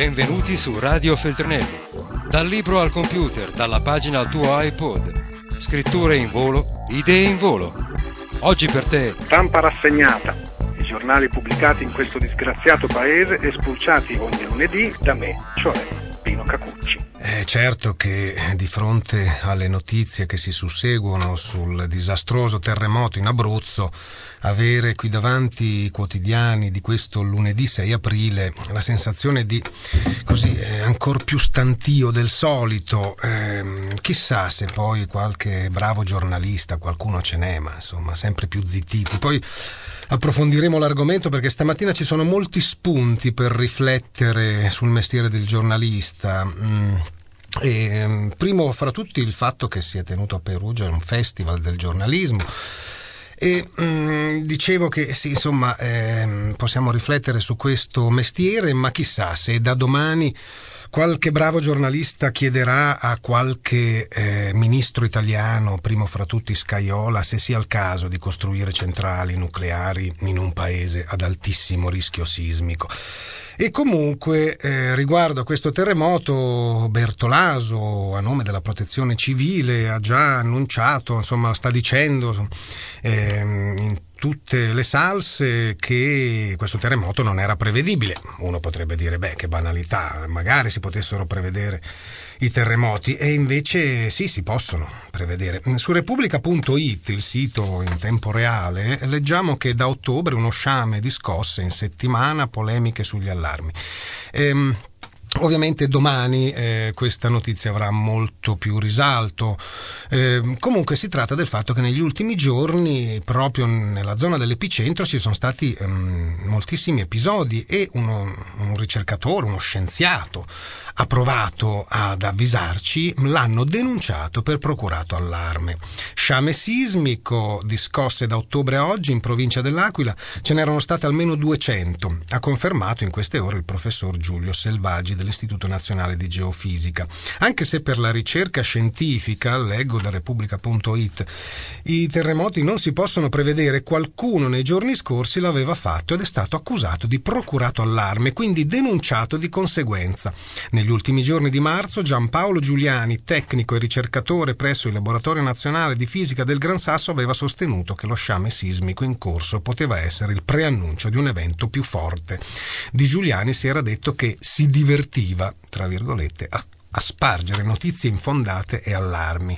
Benvenuti su Radio Feltrinelli. Dal libro al computer, dalla pagina al tuo iPod. Scritture in volo, idee in volo. Oggi per te. Stampa rassegnata. I giornali pubblicati in questo disgraziato paese e ogni lunedì da me, cioè Pino Cacucci. È certo che di fronte alle notizie che si susseguono sul disastroso terremoto in Abruzzo, avere qui davanti i quotidiani di questo lunedì 6 aprile la sensazione di così eh, ancora più stantio del solito. Eh, chissà se poi qualche bravo giornalista, qualcuno ce n'è, ma insomma, sempre più zittiti. Poi approfondiremo l'argomento perché stamattina ci sono molti spunti per riflettere sul mestiere del giornalista. Mm. E, primo fra tutti il fatto che si è tenuto a Perugia un festival del giornalismo. E mh, mm, dicevo che sì, insomma, eh, possiamo riflettere su questo mestiere, ma chissà se da domani Qualche bravo giornalista chiederà a qualche eh, ministro italiano, primo fra tutti Scaiola, se sia il caso di costruire centrali nucleari in un paese ad altissimo rischio sismico. E comunque, eh, riguardo a questo terremoto, Bertolaso, a nome della protezione civile, ha già annunciato, insomma, sta dicendo eh, in tutte le salse che questo terremoto non era prevedibile. Uno potrebbe dire, beh, che banalità, magari si potessero prevedere i terremoti e invece sì, si possono prevedere. Su Repubblica.it, il sito in tempo reale, leggiamo che da ottobre uno sciame di scosse in settimana, polemiche sugli allarmi. Ehm, Ovviamente domani eh, questa notizia avrà molto più risalto. Eh, comunque si tratta del fatto che negli ultimi giorni, proprio nella zona dell'epicentro, ci sono stati ehm, moltissimi episodi e uno, un ricercatore, uno scienziato, ha provato ad avvisarci, l'hanno denunciato per procurato allarme. Sciame sismico di scosse da ottobre a oggi in provincia dell'Aquila ce n'erano state almeno 200, ha confermato in queste ore il professor Giulio Selvaggi dell'Istituto Nazionale di Geofisica. Anche se per la ricerca scientifica, leggo da Repubblica.it, i terremoti non si possono prevedere, qualcuno nei giorni scorsi l'aveva fatto ed è stato accusato di procurato allarme, quindi denunciato di conseguenza. Negli ultimi giorni di marzo Giampaolo Giuliani, tecnico e ricercatore presso il Laboratorio Nazionale di Fisica del Gran Sasso, aveva sostenuto che lo sciame sismico in corso poteva essere il preannuncio di un evento più forte. Di Giuliani si era detto che si divertiva, tra virgolette, a a spargere notizie infondate e allarmi.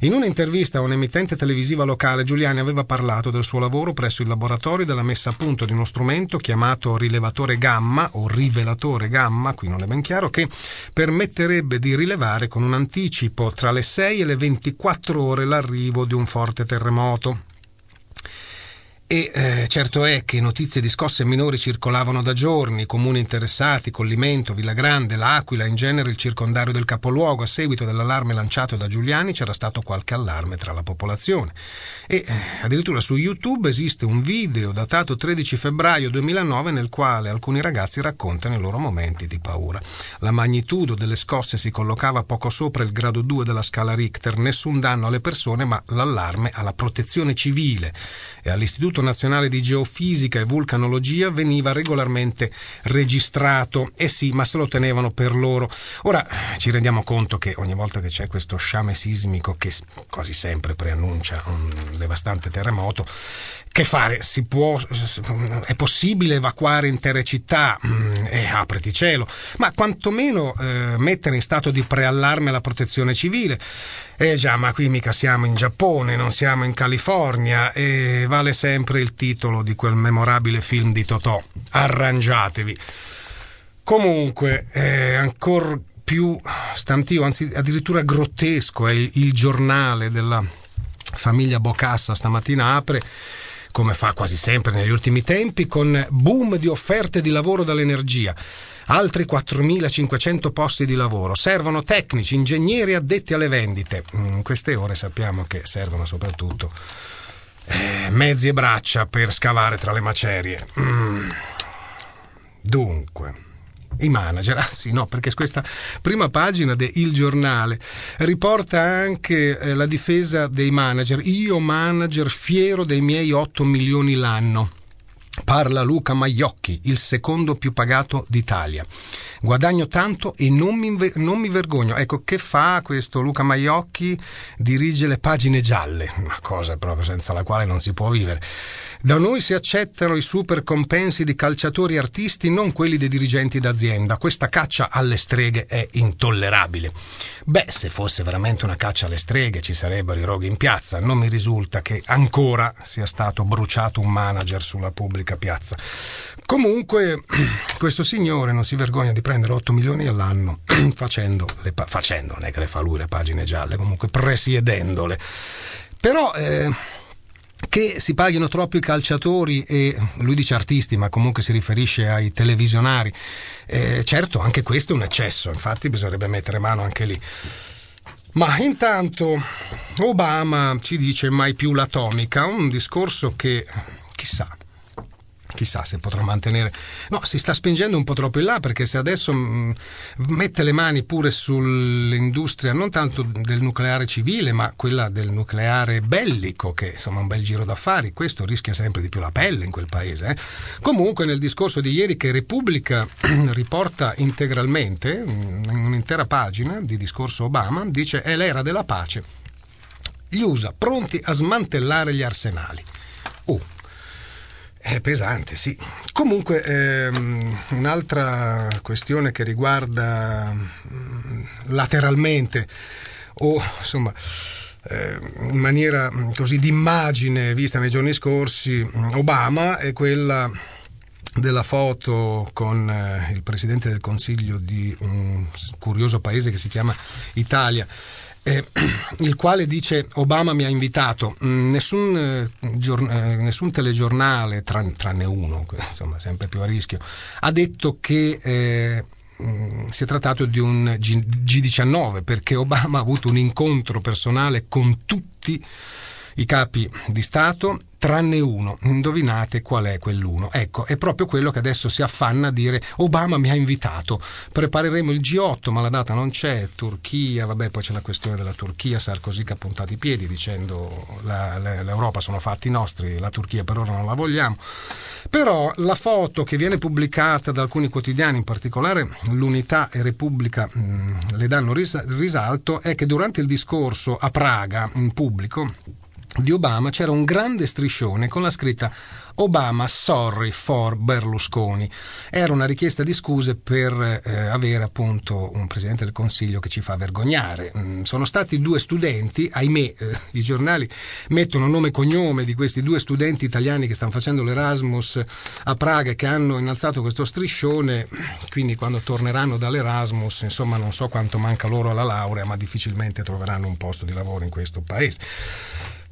In un'intervista a un'emittente televisiva locale, Giuliani aveva parlato del suo lavoro presso il laboratorio della messa a punto di uno strumento chiamato rilevatore gamma o rivelatore gamma, qui non è ben chiaro, che permetterebbe di rilevare con un anticipo tra le 6 e le 24 ore l'arrivo di un forte terremoto. E eh, certo è che notizie di scosse minori circolavano da giorni, comuni interessati, Collimento, Villagrande, L'Aquila, in genere il circondario del capoluogo. A seguito dell'allarme lanciato da Giuliani c'era stato qualche allarme tra la popolazione. E eh, addirittura su YouTube esiste un video datato 13 febbraio 2009 nel quale alcuni ragazzi raccontano i loro momenti di paura. La magnitudo delle scosse si collocava poco sopra il grado 2 della scala Richter, nessun danno alle persone, ma l'allarme alla protezione civile e all'Istituto Nazionale di Geofisica e Vulcanologia veniva regolarmente registrato. E sì, ma se lo tenevano per loro. Ora ci rendiamo conto che ogni volta che c'è questo sciame sismico che quasi sempre preannuncia un devastante terremoto, che fare? Può, è possibile evacuare intere città? Mm, e apriti cielo. Ma quantomeno eh, mettere in stato di preallarme la protezione civile. Eh già, ma qui mica siamo in Giappone, non siamo in California e vale sempre il titolo di quel memorabile film di Totò. Arrangiatevi. Comunque, eh, ancora più stantio, anzi addirittura grottesco, è il, il giornale della famiglia Bocassa stamattina apre come fa quasi sempre negli ultimi tempi, con boom di offerte di lavoro dall'energia. Altri 4.500 posti di lavoro. Servono tecnici, ingegneri addetti alle vendite. In queste ore sappiamo che servono soprattutto eh, mezzi e braccia per scavare tra le macerie. Mm. Dunque. I manager, ah sì, no, perché questa prima pagina del Il Giornale riporta anche eh, la difesa dei manager. Io manager fiero dei miei 8 milioni l'anno. Parla Luca Maiocchi, il secondo più pagato d'Italia. Guadagno tanto e non mi, non mi, vergogno. Ecco, che fa questo Luca Maiocchi? Dirige le pagine gialle, una cosa proprio senza la quale non si può vivere. Da noi si accettano i super compensi di calciatori artisti, non quelli dei dirigenti d'azienda. Questa caccia alle streghe è intollerabile. Beh, se fosse veramente una caccia alle streghe ci sarebbero i roghi in piazza. Non mi risulta che ancora sia stato bruciato un manager sulla pubblica piazza. Comunque, questo signore non si vergogna di prendere 8 milioni all'anno facendo, pa- facendo, non è che le fa lui le pagine gialle, comunque presiedendole. Però... Eh, che si paghino troppo i calciatori e lui dice artisti, ma comunque si riferisce ai televisionari. Eh, certo, anche questo è un eccesso, infatti bisognerebbe mettere mano anche lì. Ma intanto Obama ci dice mai più l'atomica, un discorso che chissà chissà se potrà mantenere. No, si sta spingendo un po' troppo in là perché se adesso mm, mette le mani pure sull'industria non tanto del nucleare civile, ma quella del nucleare bellico, che insomma è un bel giro d'affari, questo rischia sempre di più la pelle in quel paese. Eh. Comunque nel discorso di ieri che Repubblica riporta integralmente, mm, in un'intera pagina di discorso Obama, dice è l'era della pace. Gli USA pronti a smantellare gli arsenali. Oh, è pesante, sì. Comunque, ehm, un'altra questione che riguarda mm, lateralmente o insomma eh, in maniera mm, così d'immagine vista nei giorni scorsi mm, Obama è quella della foto con eh, il presidente del consiglio di un curioso paese che si chiama Italia eh, il quale dice Obama mi ha invitato, mm, nessun, eh, giorn- eh, nessun telegiornale, tran- tranne uno, insomma sempre più a rischio, ha detto che eh, mm, si è trattato di un G- G19 perché Obama ha avuto un incontro personale con tutti i capi di Stato tranne uno. Indovinate qual è quell'uno? Ecco, è proprio quello che adesso si affanna a dire Obama mi ha invitato, prepareremo il G8, ma la data non c'è, Turchia, vabbè, poi c'è la questione della Turchia, Sarkozy che ha puntato i piedi dicendo la, la, l'Europa sono fatti nostri, la Turchia per ora non la vogliamo. Però la foto che viene pubblicata da alcuni quotidiani, in particolare l'Unità e Repubblica, mh, mm, le danno risalto, è che durante il discorso a Praga, in pubblico, di Obama c'era un grande striscione con la scritta Obama sorry for Berlusconi. Era una richiesta di scuse per eh, avere appunto un presidente del Consiglio che ci fa vergognare. Mm, sono stati due studenti, ahimè, eh, i giornali mettono nome e cognome di questi due studenti italiani che stanno facendo l'Erasmus a Praga e che hanno innalzato questo striscione, quindi quando torneranno dall'Erasmus, insomma, non so quanto manca loro alla laurea, ma difficilmente troveranno un posto di lavoro in questo paese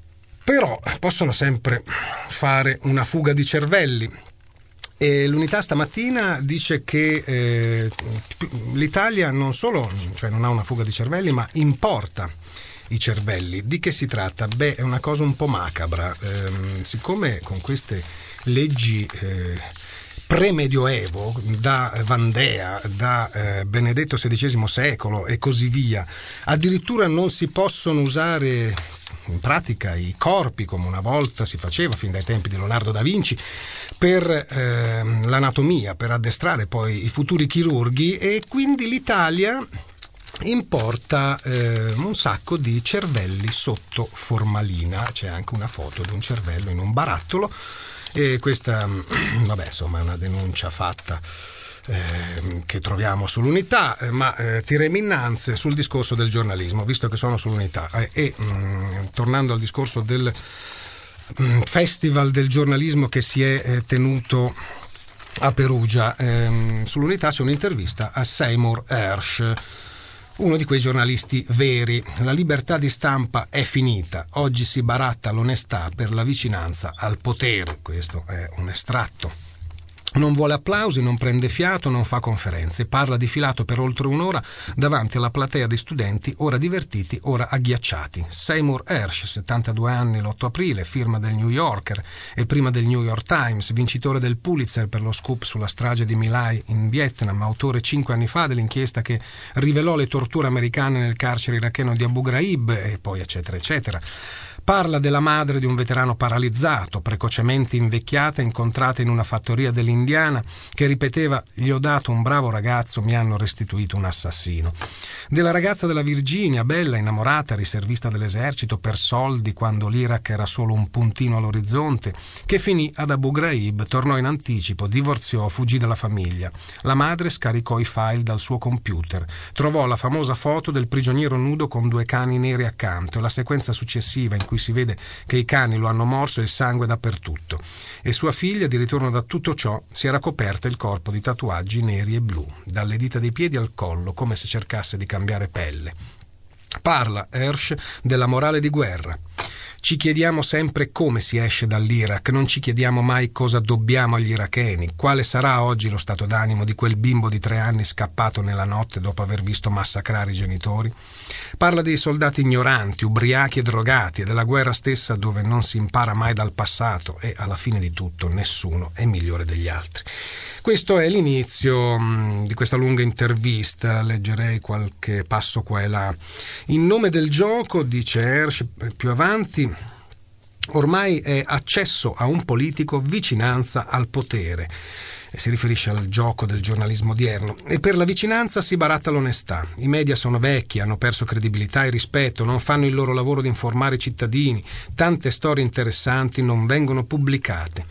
però possono sempre fare una fuga di cervelli. E l'unità stamattina dice che eh, l'Italia non solo cioè non ha una fuga di cervelli, ma importa i cervelli. Di che si tratta? Beh, è una cosa un po' macabra. Eh, siccome con queste leggi eh, pre-medioevo, da Vandea, da eh, Benedetto XVI secolo e così via, addirittura non si possono usare in pratica i corpi come una volta si faceva fin dai tempi di Leonardo da Vinci per eh, l'anatomia, per addestrare poi i futuri chirurghi e quindi l'Italia importa eh, un sacco di cervelli sotto formalina, c'è anche una foto di un cervello in un barattolo e questa vabbè insomma è una denuncia fatta eh, che troviamo sull'unità, eh, ma eh, tireremo innanzi sul discorso del giornalismo, visto che sono sull'unità. Eh, e mh, mm, tornando al discorso del mh, mm, festival del giornalismo che si è eh, tenuto a Perugia, ehm, sull'unità c'è un'intervista a Seymour Hersh uno di quei giornalisti veri. La libertà di stampa è finita, oggi si baratta l'onestà per la vicinanza al potere. Questo è un estratto non vuole applausi, non prende fiato, non fa conferenze, parla di filato per oltre un'ora davanti alla platea di studenti, ora divertiti, ora agghiacciati. Seymour Hersh, 72 anni, l'8 aprile, firma del New Yorker. E prima del New York Times, vincitore del Pulitzer per lo scoop sulla strage di Milai in Vietnam, autore cinque anni fa dell'inchiesta che rivelò le torture americane nel carcere iracheno di Abu Ghraib e poi eccetera eccetera Parla della madre di un veterano paralizzato, precocemente invecchiata, incontrata in una fattoria dell'Indiana, che ripeteva gli ho dato un bravo ragazzo, mi hanno restituito un assassino. Della ragazza della Virginia, bella, innamorata, riservista dell'esercito per soldi quando l'Iraq era solo un puntino all'orizzonte, che finì ad Abu Ghraib, tornò in anticipo, divorziò, fuggì dalla famiglia. La madre scaricò i file dal suo computer, trovò la famosa foto del prigioniero nudo con due cani neri accanto e la sequenza successiva in cui si vede che i cani lo hanno morso e sangue dappertutto. E sua figlia, di ritorno da tutto ciò, si era coperta il corpo di tatuaggi neri e blu, dalle dita dei piedi al collo, come se cercasse di cambiare pelle. Parla Hersh della morale di guerra. Ci chiediamo sempre come si esce dall'Iraq, non ci chiediamo mai cosa dobbiamo agli iracheni, quale sarà oggi lo stato d'animo di quel bimbo di tre anni scappato nella notte dopo aver visto massacrare i genitori. Parla dei soldati ignoranti, ubriachi e drogati e della guerra stessa dove non si impara mai dal passato e alla fine di tutto nessuno è migliore degli altri. Questo è l'inizio mh, di questa lunga intervista, leggerei qualche passo qua e là. In nome del gioco, dice Hersh più avanti, ormai è accesso a un politico vicinanza al potere. Si riferisce al gioco del giornalismo odierno. E per la vicinanza si baratta l'onestà. I media sono vecchi, hanno perso credibilità e rispetto, non fanno il loro lavoro di informare i cittadini, tante storie interessanti non vengono pubblicate.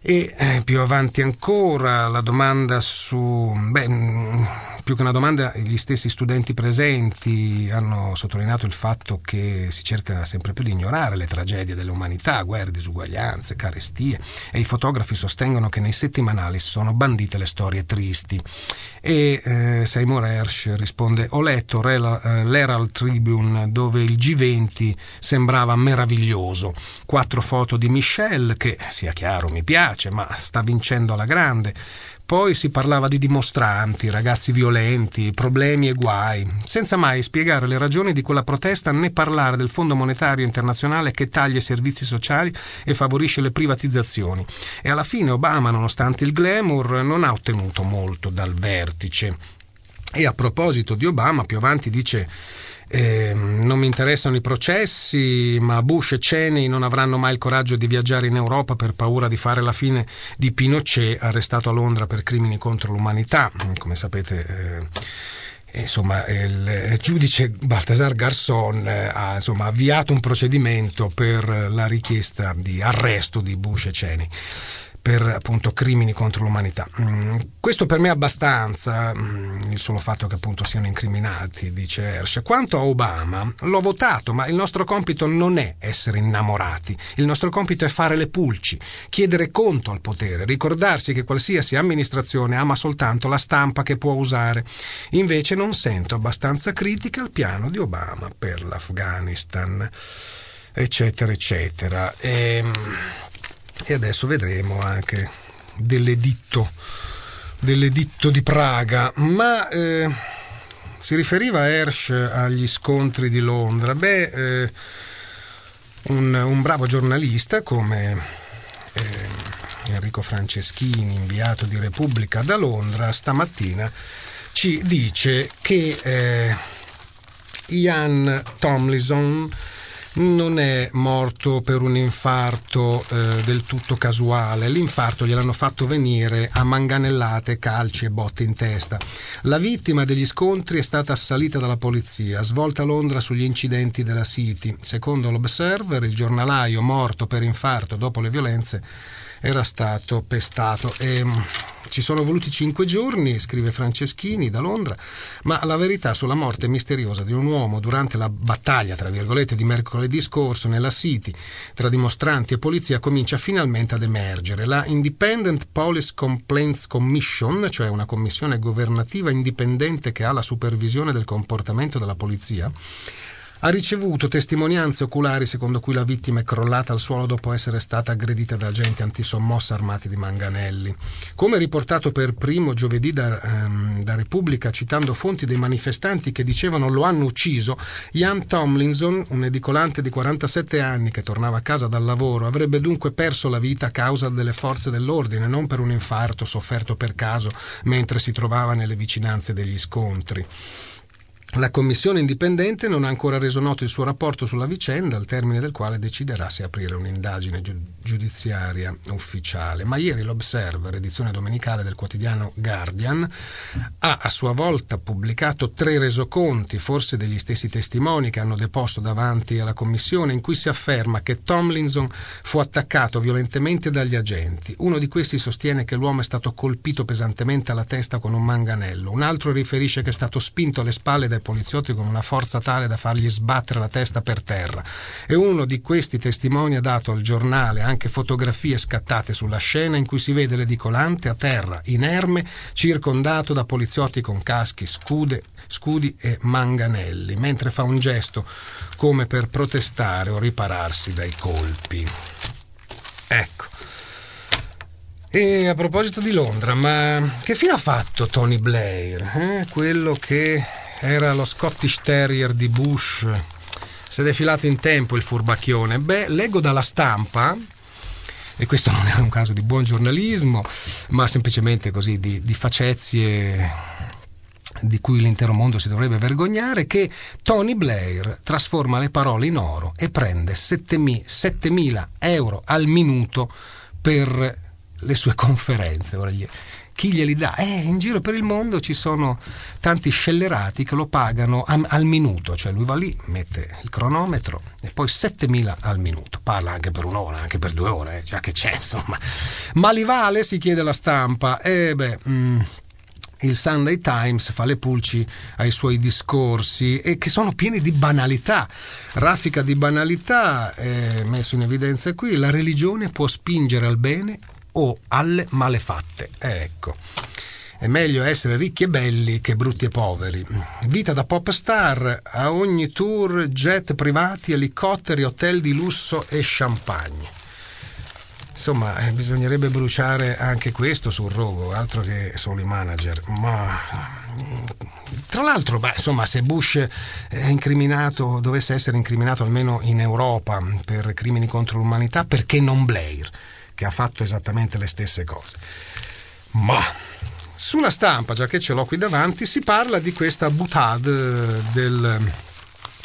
E eh, più avanti ancora la domanda su... Beh, più che una domanda, gli stessi studenti presenti hanno sottolineato il fatto che si cerca sempre più di ignorare le tragedie dell'umanità, guerre, disuguaglianze, carestie e i fotografi sostengono che nei settimanali sono bandite le storie tristi. E eh, Seymour Hersh risponde: Ho letto eh, l'Herald Tribune dove il G20 sembrava meraviglioso. Quattro foto di Michelle, che sia chiaro mi piace, ma sta vincendo alla grande poi si parlava di dimostranti, ragazzi violenti, problemi e guai, senza mai spiegare le ragioni di quella protesta né parlare del Fondo Monetario Internazionale che taglia i servizi sociali e favorisce le privatizzazioni. E alla fine Obama, nonostante il glamour, non ha ottenuto molto dal vertice. E a proposito di Obama, più avanti dice eh, non mi interessano i processi, ma Bush e Cheney non avranno mai il coraggio di viaggiare in Europa per paura di fare la fine di Pinochet, arrestato a Londra per crimini contro l'umanità. Come sapete. Eh, insomma, il giudice Baltasar Garson eh, ha insomma, avviato un procedimento per la richiesta di arresto di Bush e Cheney per appunto crimini contro l'umanità. Mm, questo per me è abbastanza, mm, il solo fatto che appunto siano incriminati, dice Hersh. Quanto a Obama, l'ho votato, ma il nostro compito non è essere innamorati, il nostro compito è fare le pulci, chiedere conto al potere, ricordarsi che qualsiasi amministrazione ama soltanto la stampa che può usare. Invece non sento abbastanza critica al piano di Obama per l'Afghanistan eccetera eccetera e, ehm, e adesso vedremo anche dell'editto, dell'editto di Praga, ma eh, si riferiva Hersh agli scontri di Londra. Beh, eh, un, un, bravo giornalista come eh, Enrico Franceschini, inviato di Repubblica da Londra, stamattina ci dice che eh, Ian Tomlinson non è morto per un infarto eh, del tutto casuale. L'infarto gliel'hanno fatto venire a manganellate, calci e botte in testa. La vittima degli scontri è stata assalita dalla polizia, svolta a Londra sugli incidenti della City. Secondo l'Observer, il giornalaio morto per infarto dopo le violenze era stato pestato. E, mm, ci sono voluti cinque giorni, scrive Franceschini da Londra, ma la verità sulla morte misteriosa di un uomo durante la battaglia, tra virgolette, di mercoledì scorso nella City tra dimostranti e polizia comincia finalmente ad emergere. La Independent Police Complaints Commission, cioè una commissione governativa indipendente che ha la supervisione del comportamento della polizia, ha ricevuto testimonianze oculari secondo cui la vittima è crollata al suolo dopo essere stata aggredita da agenti antisommossa armati di manganelli. Come riportato per primo giovedì da, ehm, da Repubblica, citando fonti dei manifestanti che dicevano lo hanno ucciso, Ian Tomlinson, un edicolante di 47 anni che tornava a casa dal lavoro, avrebbe dunque perso la vita a causa delle forze dell'ordine, non per un infarto sofferto per caso mentre si trovava nelle vicinanze degli scontri. La commissione indipendente non ha ancora reso noto il suo rapporto sulla vicenda, al termine del quale deciderà se aprire un'indagine giudiziaria ufficiale. Ma ieri l'Observer, edizione domenicale del quotidiano Guardian, ha a sua volta pubblicato tre resoconti, forse degli stessi testimoni che hanno deposto davanti alla commissione, in cui si afferma che Tomlinson fu attaccato violentemente dagli agenti. Uno di questi sostiene che l'uomo è stato colpito pesantemente alla testa con un manganello, un altro riferisce che è stato spinto alle spalle dai poliziotti con una forza tale da fargli sbattere la testa per terra. E uno di questi testimoni ha dato al giornale anche fotografie scattate sulla scena in cui si vede l'edicolante a terra, inerme, circondato da poliziotti con caschi, scude, scudi e manganelli, mentre fa un gesto come per protestare o ripararsi dai colpi. Ecco. E a proposito di Londra, ma che fine ha fatto Tony Blair? Eh? Quello che era lo Scottish Terrier di Bush. Si è defilato in tempo il furbacchione. Beh, leggo dalla stampa, e questo non è un caso di buon giornalismo, ma semplicemente così di, di facezie di cui l'intero mondo si dovrebbe vergognare, che Tony Blair trasforma le parole in oro e prende 7.000 euro al minuto per le sue conferenze. Ora gli, chi glieli dà? Eh, in giro per il mondo ci sono tanti scellerati che lo pagano a, al minuto, cioè lui va lì, mette il cronometro e poi 7.000 al minuto. Parla anche per un'ora, anche per due ore, eh, già che c'è, insomma. Ma li vale? Si chiede la stampa. Eh beh... Mm, il Sunday Times fa le pulci ai suoi discorsi e che sono pieni di banalità. Raffica di banalità, eh, messo in evidenza qui, la religione può spingere al bene o alle malefatte. Ecco. È meglio essere ricchi e belli che brutti e poveri. Vita da pop star, a ogni tour jet privati, elicotteri, hotel di lusso e champagne. Insomma, eh, bisognerebbe bruciare anche questo sul rogo, altro che solo i manager. Ma tra l'altro, beh, insomma, se Bush dovesse essere incriminato almeno in Europa per crimini contro l'umanità, perché non Blair? Che ha fatto esattamente le stesse cose. Ma sulla stampa, già che ce l'ho qui davanti, si parla di questa butade del,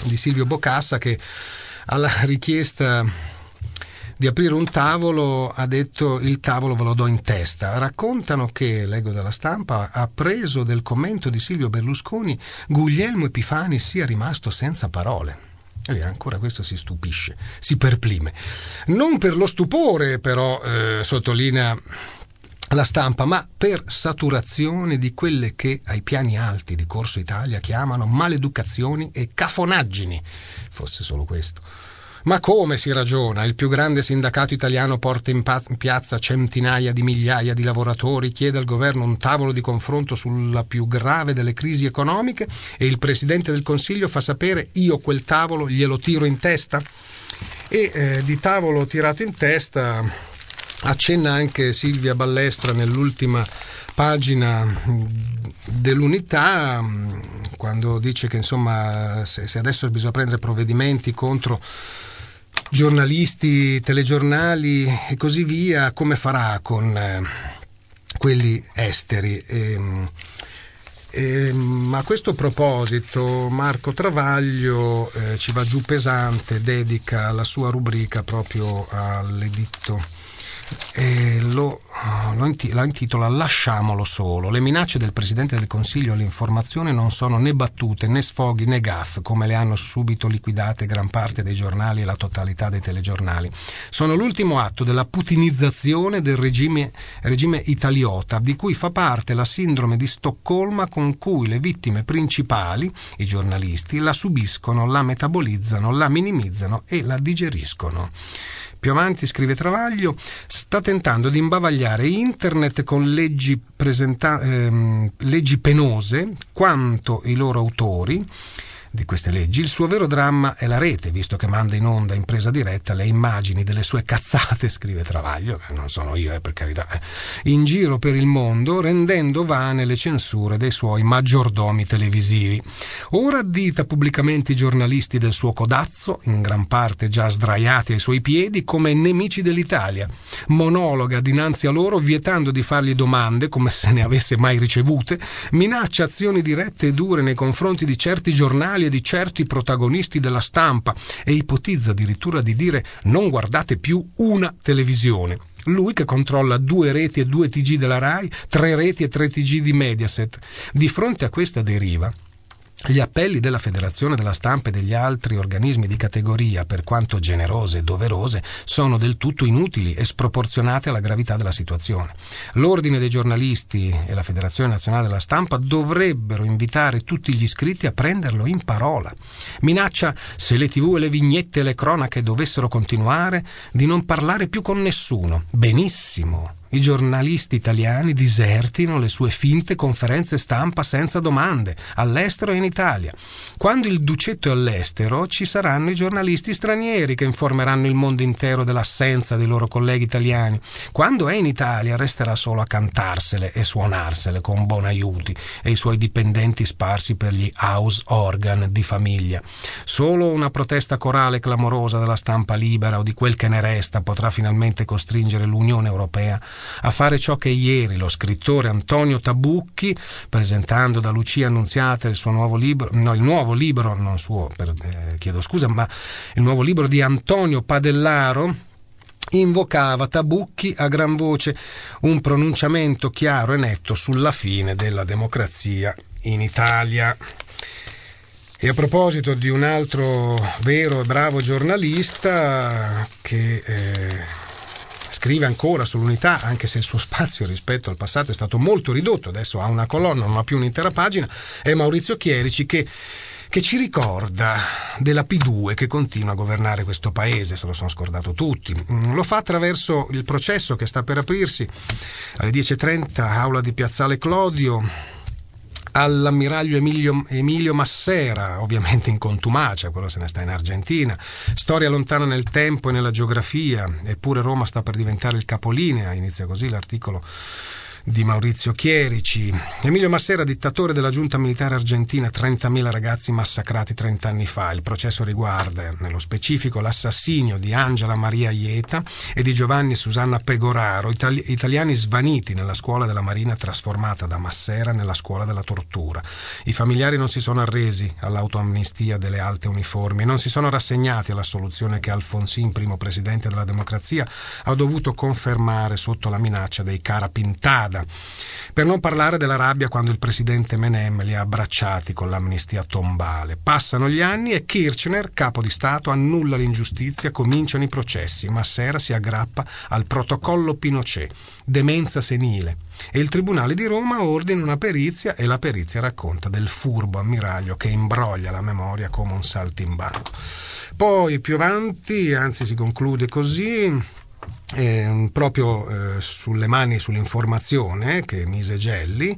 di Silvio Bocassa che alla richiesta di aprire un tavolo ha detto il tavolo ve lo do in testa. Raccontano che, leggo dalla stampa, ha preso del commento di Silvio Berlusconi Guglielmo Epifani sia rimasto senza parole. E ancora questo si stupisce, si perplime. Non per lo stupore, però, eh, sottolinea la stampa, ma per saturazione di quelle che ai piani alti di Corso Italia chiamano maleducazioni e cafonaggini. Fosse solo questo. Ma come si ragiona? Il più grande sindacato italiano porta in, piazza centinaia di migliaia di lavoratori, chiede al governo un tavolo di confronto sulla più grave delle crisi economiche e il Presidente del Consiglio fa sapere io quel tavolo glielo tiro in testa? E eh, di tavolo tirato in testa accenna anche Silvia Ballestra nell'ultima pagina dell'unità quando dice che insomma se, adesso bisogna prendere provvedimenti contro giornalisti, telegiornali e così via, come farà con eh, quelli esteri? E, ehm, e, ehm, a questo proposito Marco Travaglio eh, ci va giù pesante, dedica la sua rubrica proprio all'editto e lo, lo, la intitola Lasciamolo solo. Le minacce del Presidente del Consiglio all'informazione non sono né battute né sfoghi né gaff, come le hanno subito liquidate gran parte dei giornali e la totalità dei telegiornali. Sono l'ultimo atto della putinizzazione del regime, regime italiota, di cui fa parte la sindrome di Stoccolma con cui le vittime principali, i giornalisti, la subiscono, la metabolizzano, la minimizzano e la digeriscono. Più avanti scrive Travaglio, sta tentando di imbavagliare internet con leggi, presenta- ehm, leggi penose quanto i loro autori di queste leggi. Il suo vero dramma è la rete, visto che manda in onda in presa diretta le immagini delle sue cazzate, scrive Travaglio, non sono io, eh, per carità, eh, in giro per il mondo, rendendo vane le censure dei suoi maggiordomi televisivi. Ora addita pubblicamente i giornalisti del suo codazzo, in gran parte già sdraiati ai suoi piedi, come nemici dell'Italia. Monologa dinanzi a loro, vietando di fargli domande, come se ne avesse mai ricevute, minaccia azioni dirette e dure nei confronti di certi giornali e di certi protagonisti della stampa e ipotizza addirittura di dire non guardate più una televisione. Lui che controlla due reti e due TG della RAI, tre reti e tre TG di Mediaset. Di fronte a questa deriva, gli appelli della Federazione della Stampa e degli altri organismi di categoria, per quanto generose e doverose, sono del tutto inutili e sproporzionate alla gravità della situazione. L'Ordine dei giornalisti e la Federazione Nazionale della Stampa dovrebbero invitare tutti gli iscritti a prenderlo in parola. Minaccia, se le tv e le vignette e le cronache dovessero continuare, di non parlare più con nessuno. Benissimo. I giornalisti italiani disertino le sue finte conferenze stampa senza domande, all'estero e in Italia. Quando il Ducetto è all'estero, ci saranno i giornalisti stranieri che informeranno il mondo intero dell'assenza dei loro colleghi italiani. Quando è in Italia, resterà solo a cantarsele e suonarsele con Bonaiuti e i suoi dipendenti sparsi per gli house organ di famiglia. Solo una protesta corale clamorosa della stampa libera o di quel che ne resta potrà finalmente costringere l'Unione Europea a fare ciò che ieri lo scrittore Antonio Tabucchi, presentando da Lucia Annunziata il suo nuovo libro, no, il nuovo libro, non suo, per, eh, chiedo scusa, ma il nuovo libro di Antonio Padellaro, invocava Tabucchi a gran voce un pronunciamento chiaro e netto sulla fine della democrazia in Italia. E a proposito di un altro vero e bravo giornalista che eh, scrive ancora sull'unità, anche se il suo spazio rispetto al passato è stato molto ridotto, adesso ha una colonna, non ha più un'intera pagina, è Maurizio Chierici che che ci ricorda della P2 che continua a governare questo paese, se lo sono scordato tutti. Mm, lo fa attraverso il processo che sta per aprirsi. Alle 10.30, aula di Piazzale Clodio, all'ammiraglio Emilio, Emilio, Massera, ovviamente in contumacia, quello se ne sta in Argentina, storia lontana nel tempo e nella geografia, eppure Roma sta per diventare il capolinea, inizia così l'articolo di Maurizio Chierici. Emilio Massera, dittatore della giunta militare argentina, 30.000 ragazzi massacrati 30 anni fa. Il processo riguarda, nello specifico, l'assassinio di Angela Maria Ieta e di Giovanni e Susanna Pegoraro, itali- italiani svaniti nella scuola della Marina trasformata da Massera nella scuola della tortura. I familiari non si sono arresi all'autoamnistia delle alte uniformi e non si sono rassegnati alla soluzione che Alfonsin, primo presidente della democrazia, ha dovuto confermare sotto la minaccia dei cara strada. Per non parlare della rabbia quando il presidente Menem li ha abbracciati con l'amnistia tombale. Passano gli anni e Kirchner, capo di Stato, annulla l'ingiustizia, cominciano i processi. Massera si aggrappa al protocollo Pinochet, demenza senile. E il Tribunale di Roma ordina una perizia e la perizia racconta del furbo ammiraglio che imbroglia la memoria come un saltimbanco. Poi più avanti, anzi si conclude così, eh, proprio eh, sulle mani sull'informazione che mise Gelli,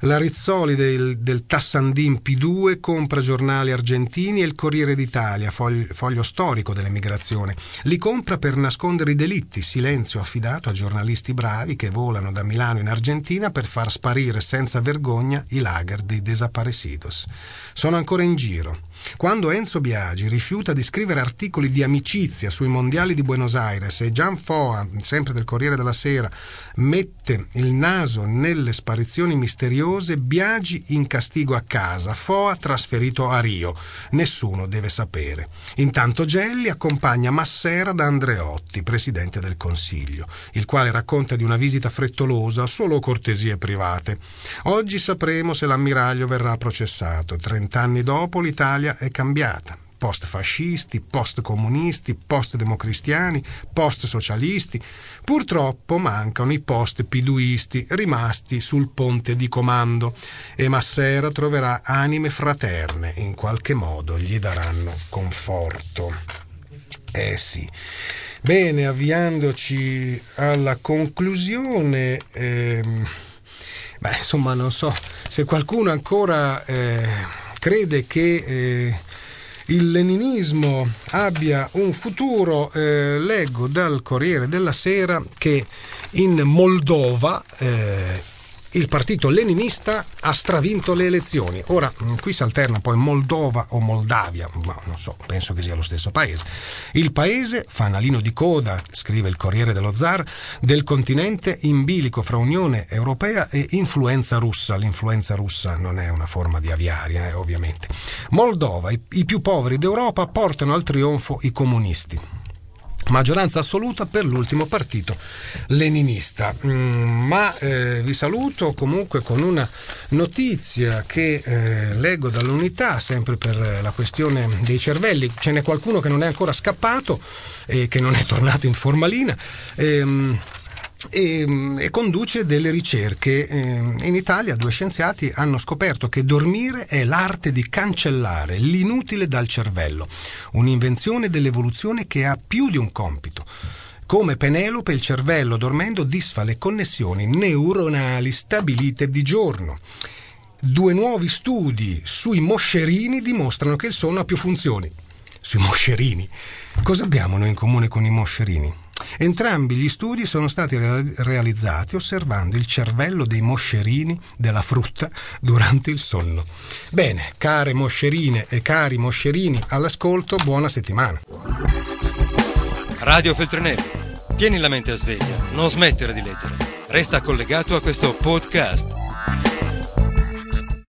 la Rizzoli del, del, Tassandin P2 compra giornali argentini e il Corriere d'Italia, foglio, foglio storico dell'emigrazione. Li compra per nascondere i delitti, silenzio affidato a giornalisti bravi che volano da Milano in Argentina per far sparire senza vergogna i lager dei desaparecidos. Sono ancora in giro. Quando Enzo Biagi rifiuta di scrivere articoli di amicizia sui mondiali di Buenos Aires e Gian Foa, sempre del Corriere della Sera, mette il naso nelle sparizioni misteriose, Biagi in castigo a casa, Foa trasferito a Rio. Nessuno deve sapere. Intanto Gelli accompagna Massera da Andreotti, presidente del Consiglio, il quale racconta di una visita frettolosa, solo cortesie private. Oggi sapremo se l'ammiraglio verrà processato. Trent'anni dopo l'Italia è cambiata post-fascisti, post-comunisti, post-democristiani, post-socialisti. Purtroppo mancano i post-piduisti rimasti sul ponte di comando e Massera troverà anime fraterne, in qualche modo gli daranno conforto. Eh sì. Bene, avviandoci alla conclusione, ehm, beh, insomma, non so se qualcuno ancora eh, crede che eh, il leninismo abbia un futuro, eh, leggo dal Corriere della Sera che in Moldova eh, il partito leninista ha stravinto le elezioni. Ora, mm, qui si alterna poi Moldova o Moldavia, ma non so, penso che sia lo stesso paese. Il paese, fanalino di coda, scrive il Corriere dello Zar, del continente in bilico fra Unione Europea e influenza russa. L'influenza russa non è una forma di aviaria, eh, ovviamente. Moldova, i, i più poveri d'Europa, portano al trionfo i comunisti maggioranza assoluta per l'ultimo partito leninista. Mm, ma eh, vi saluto comunque con una notizia che eh, leggo dall'unità, sempre per la questione dei cervelli. Ce n'è qualcuno che non è ancora scappato e che non è tornato in formalina. Ehm, e, e, conduce delle ricerche. In Italia due scienziati hanno scoperto che dormire è l'arte di cancellare l'inutile dal cervello, un'invenzione dell'evoluzione che ha più di un compito. Come Penelope, il cervello dormendo disfa le connessioni neuronali stabilite di giorno. Due nuovi studi sui moscerini dimostrano che il sonno ha più funzioni. Sui moscerini. Cosa abbiamo noi in comune con i moscerini? Entrambi gli studi sono stati realizzati osservando il cervello dei moscerini della frutta durante il sonno. Bene, care moscerine e cari moscerini, all'ascolto, buona settimana. Radio Feltrinelli, tieni la mente a sveglia, non smettere di leggere. Resta collegato a questo podcast.